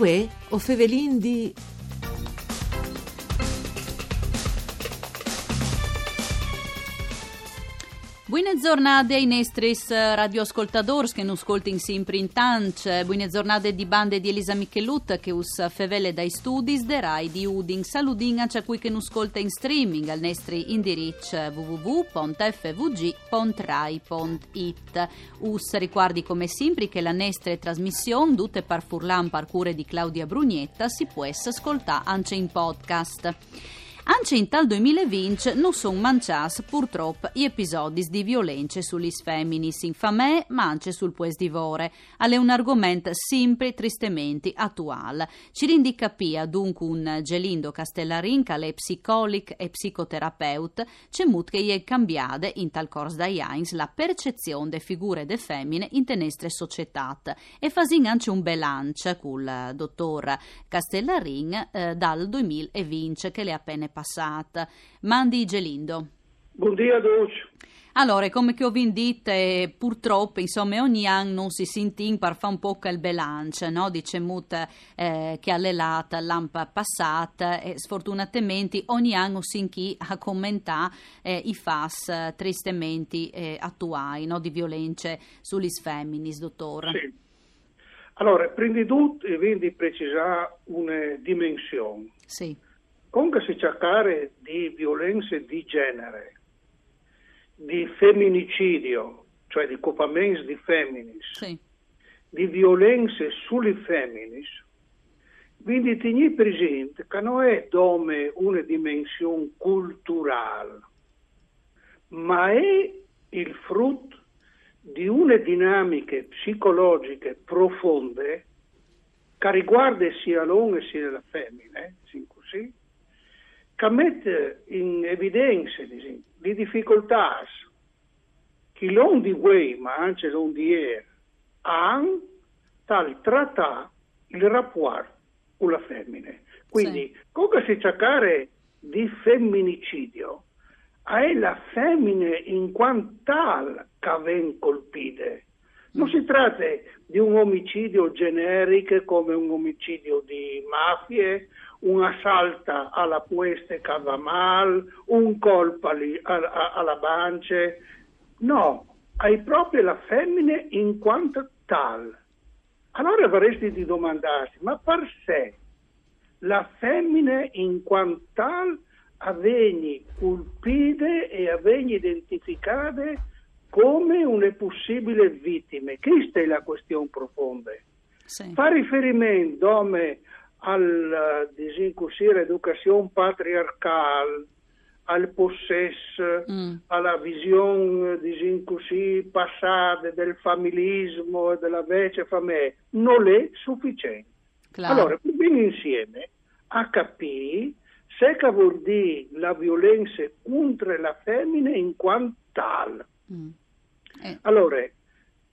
Uè, o fevelin di... Buone giornate ai nostri radioascoltatori che non ascoltano sempre in tanch. Buone giornate di bande di Elisa Michelut che us fevele dai studi de Rai di Udin. Saludin a cui che non ascolta in streaming al nostro indirizzo www.fvg.rai.it. Us ricordi come sempre che la nostra trasmissione, tutte par furlan parcure di Claudia Brugnetta, si può ascoltare anche in podcast. Anche in tal 2020 non sono manciati purtroppo gli episodi di violenza sugli femminis in famè, ma anche sul pues divore. È un argomento sempre tristemente attuale. Ci rindi capia dunque un Gelindo Castellarin che è psicolic e psicoterapeuta, c'è mut che è cambiata in tal corso da Jains la percezione delle figure de femmine in tenestre società e fasin anche un bilancio col dottor Castellarin eh, dal 2020 che le appena passata. Mandi Gelindo. Buongiorno tutti. Allora, come che ho detto, eh, purtroppo, insomma, ogni anno non si sente per fare un po' il bilancio, no? Dice Mut eh, che all'elata l'ampa passata e sfortunatamente ogni anno si chi a commentare eh, i fas eh, tristemente eh, attuali, no? Di violenze sugli femminis, dottore. Sì. Allora, prima di tutto, quindi precisare una dimensione. Sì. Comunque si cercare di violenze di genere, di femminicidio, cioè di copamenti di femminis, Sì. di violenze sulle femminis, quindi tenere presente che non è come una dimensione culturale, ma è il frutto di una dinamiche psicologiche profonde che riguarda sia l'uomo sia la femmina, eh, sì, così, che mette in evidenza diciamo, le difficoltà che l'uomo di voi, ma anche l'uomo di ieri, hanno tal trattare il rapporto con la femmina. Quindi, come si cercare di femminicidio, è la femmina in quanto tale che viene colpita. Non si tratta di un omicidio generico come un omicidio di mafie, un assalto alla pueste che va male, un colpo alla, bance. No, è proprio la femmina in quanto tale. Allora vorresti di domandarsi, ma per sé la femmina in quanto tale avviene colpite e avviene identificate come una possibile vittima. Questa è la questione profonda. Sì. Fa riferimento come alla disincursione educazione patriarcale, al possesso, Mm. alla visione disincursione passata del familismo e della vecchia famiglia, non è sufficiente. Claro. Allora, vieni insieme a capire se che vuol dire la violenza contro la femmina in quanto tale. Mm. Eh, Allora,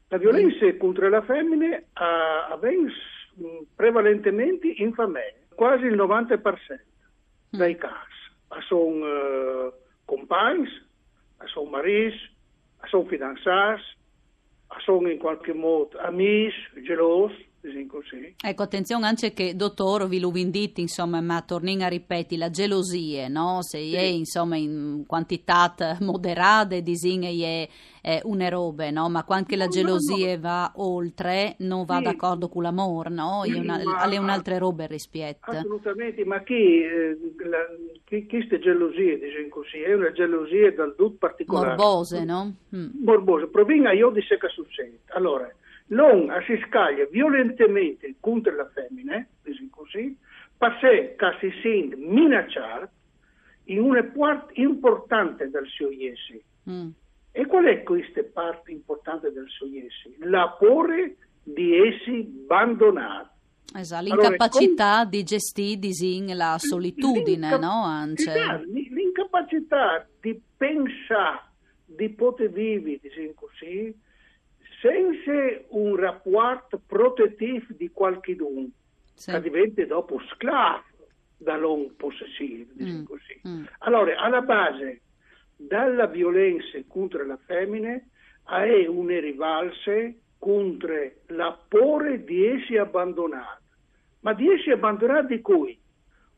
la violenza contro la femmina eh, avviene s- mh, prevalentemente in famiglia, quasi il 90% dei casi. Sono eh, compagni, sono mariti, sono fidanzati, sono in qualche modo amici, gelosi. Ecco, attenzione anche che, dottore, vi lo inditi, insomma, ma tornin a ripeti, la gelosia, no? Se è, insomma, in quantità moderate, disin è, è una roba, no? Ma quando la No, no, gelosia va oltre, non va Sì. d'accordo con l'amore, no? È una, Ma- alle un'altra roba rispetto. Assolutamente, ma chi, eh, la, chi, chi ste gelosie, diciamo così, è una gelosia dal tutto particolare. Morbose, no? Mm. morbosa, proviene io di sé che succede. Allora, l'uomo si scaglia violentemente contro la femmina, così, perché si sente minacciato in una parte importante del suo essere. Mm. E qual è questa parte importante del suo essere? La paura di essere abbandonato. Esatto, Allora, l'incapacità di gestire, disin, la solitudine, L'incap- no? Anche. Esatto, L'incapacità di pensare, di poter vivere, diciamo così, senza un rapporto protettivo di qualcuno, Sì. che diventa dopo sclavo dall'uomo possessivo, diciamo Mm, così. mm. Allora, alla base dalla violenza contro la femmina è una rivalsa contro la paura di essere abbandonata. Ma di essere abbandonati di cui?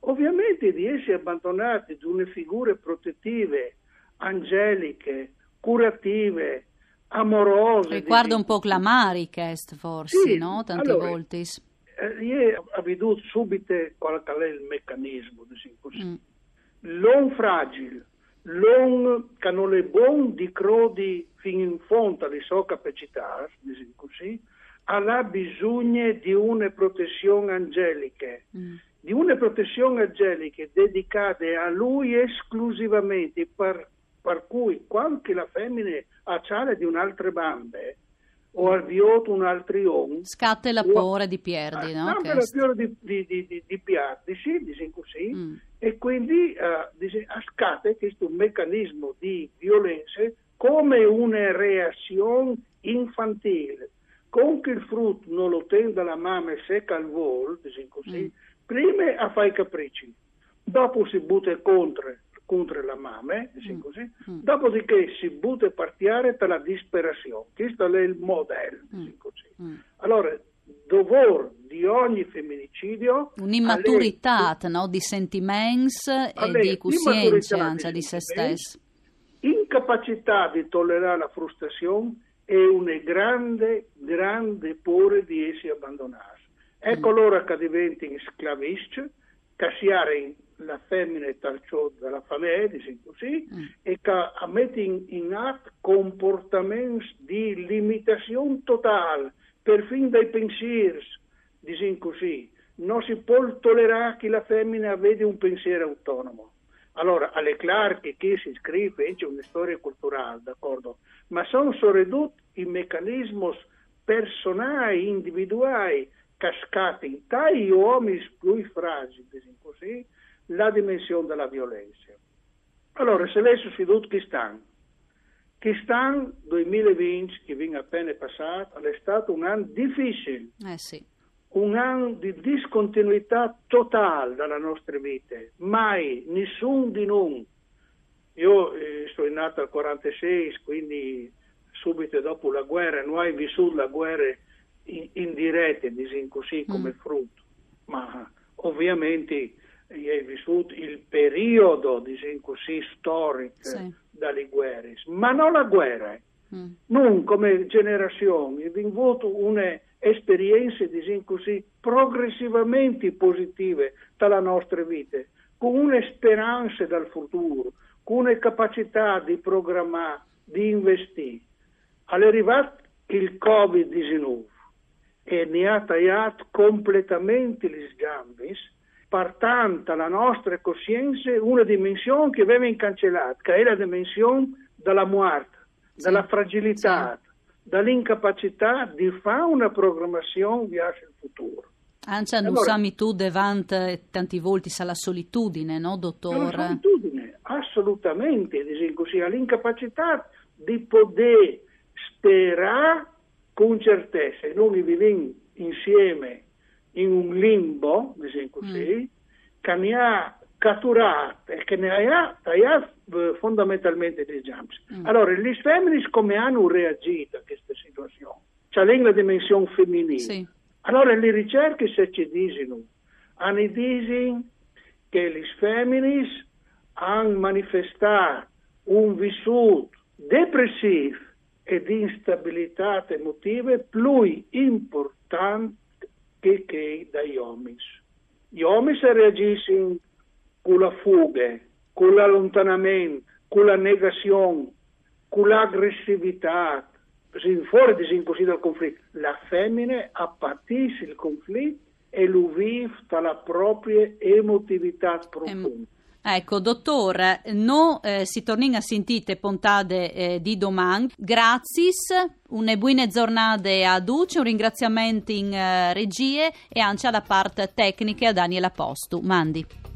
Ovviamente di essere abbandonati di una figure protettive, angeliche, curative, amorose. Riguarda un po' Clamaricest forse, Sì, no? Tante allora, volte. Eh, io ho veduto subito qual è il meccanismo, diciamo così. Mm. L'uomo fragile, l'uomo che non è buono di crodi fino in fondo alle sue capacità, diciamo così, ha bisogno di una protezione angelica, Mm. di una protezione angelica dedicata a lui esclusivamente, per, per cui quando la femmina ha ciale di un'altra bambe o ha avviato un altro uomo, Scatta la paura di Pierdi, Ah, no? per la fiore di, di, di, di, di Piatti, sì, diciamo così, Mm. e quindi eh, dice, scatta questo meccanismo di violenza come una reazione infantile, con che il frutto non lo tenda la mamma e secca al volo, diciamo così, Mm. prima a fare i capricci, dopo si butta contro, contro la mamma, diciamo Mm. così, Mm. dopodiché si butta partire per la disperazione, questo è il modello, Mm. così. Mm. Allora, dovere di ogni femminicidio Un'immaturità no? di sentimenti e Alle- di coscienza di se stesso. incapacità di tollerare la frustrazione e una grande, grande paura di essere abbandonati. Ecco allora che diventano sclavisti, cassiare la femmina e talciò della famiglia, così, Mm. e che mettono in, in atto comportamenti di limitazione totale, perfino dai pensieri, diciamo così. Non si può tollerare che la femmina vede un pensiero autonomo. Allora, alle chiaro che chi si iscrive c'è una storia culturale, d'accordo? Ma sono soprattutto i meccanismi personali, individuali, cascati dagli uomini più fragili, così, la dimensione della violenza. Allora, se lei si fiduto chi stanno? Chi stanno 2020, che viene appena passato, è stato un anno difficile Eh sì. un anno di discontinuità totale dalla nostra vita. Mai, nessuno di noi. Io eh, sono nato al 46, quindi subito dopo la guerra, non hai vissuto la guerra in, in diretta, diciamo così, come Mm. frutto. Ma ovviamente hai vissuto il periodo, diciamo così, storico Sì. dalle guerre, ma non la guerra Mm. non come generazione, abbiamo avuto una esperienze, diciamo così, progressivamente positive dalla nostra vita, con una speranza dal futuro, con una capacità di programmare, di investire. È arrivato il Covid-19 e ne ha tagliato completamente le gambe, partendo la nostra coscienza una dimensione che aveva cancellato, che è la dimensione della morte, dalla fragilità, dall'incapacità di fare una programmazione verso il futuro. Ancia non Allora- sami tu davanti tanti volti alla solitudine, no, una dottore? solitudine, assolutamente, così, all'incapacità di poter sperare con certezza, e noi viviamo insieme in un limbo, diciamo così, che ne ha catturato e che ne ha tagliato eh, fondamentalmente dei jumps. Mm. Allora, gli femmini come hanno reagito a questa situazione? C'è la dimensione femminile. Sì. Allora le ricerche se ci dicono, hanno detto che le femmine hanno manifestato un vissuto depressivo e di instabilità emotiva più importante che, uomini. Gli uomini reagiscono con la fuga, con l'allontanamento, con la negazione, con l'aggressività, si fuori di così dal conflitto. La femmina appatisce il conflitto e lo vive dalla propria emotività profonda. Ecco, dottore, no, eh, si torna a sentire pontade eh, di domani. Grazie, una buona giornata a Duce, un ringraziamento in eh, regie e anche alla parte tecnica a Daniela Postu. Mandi.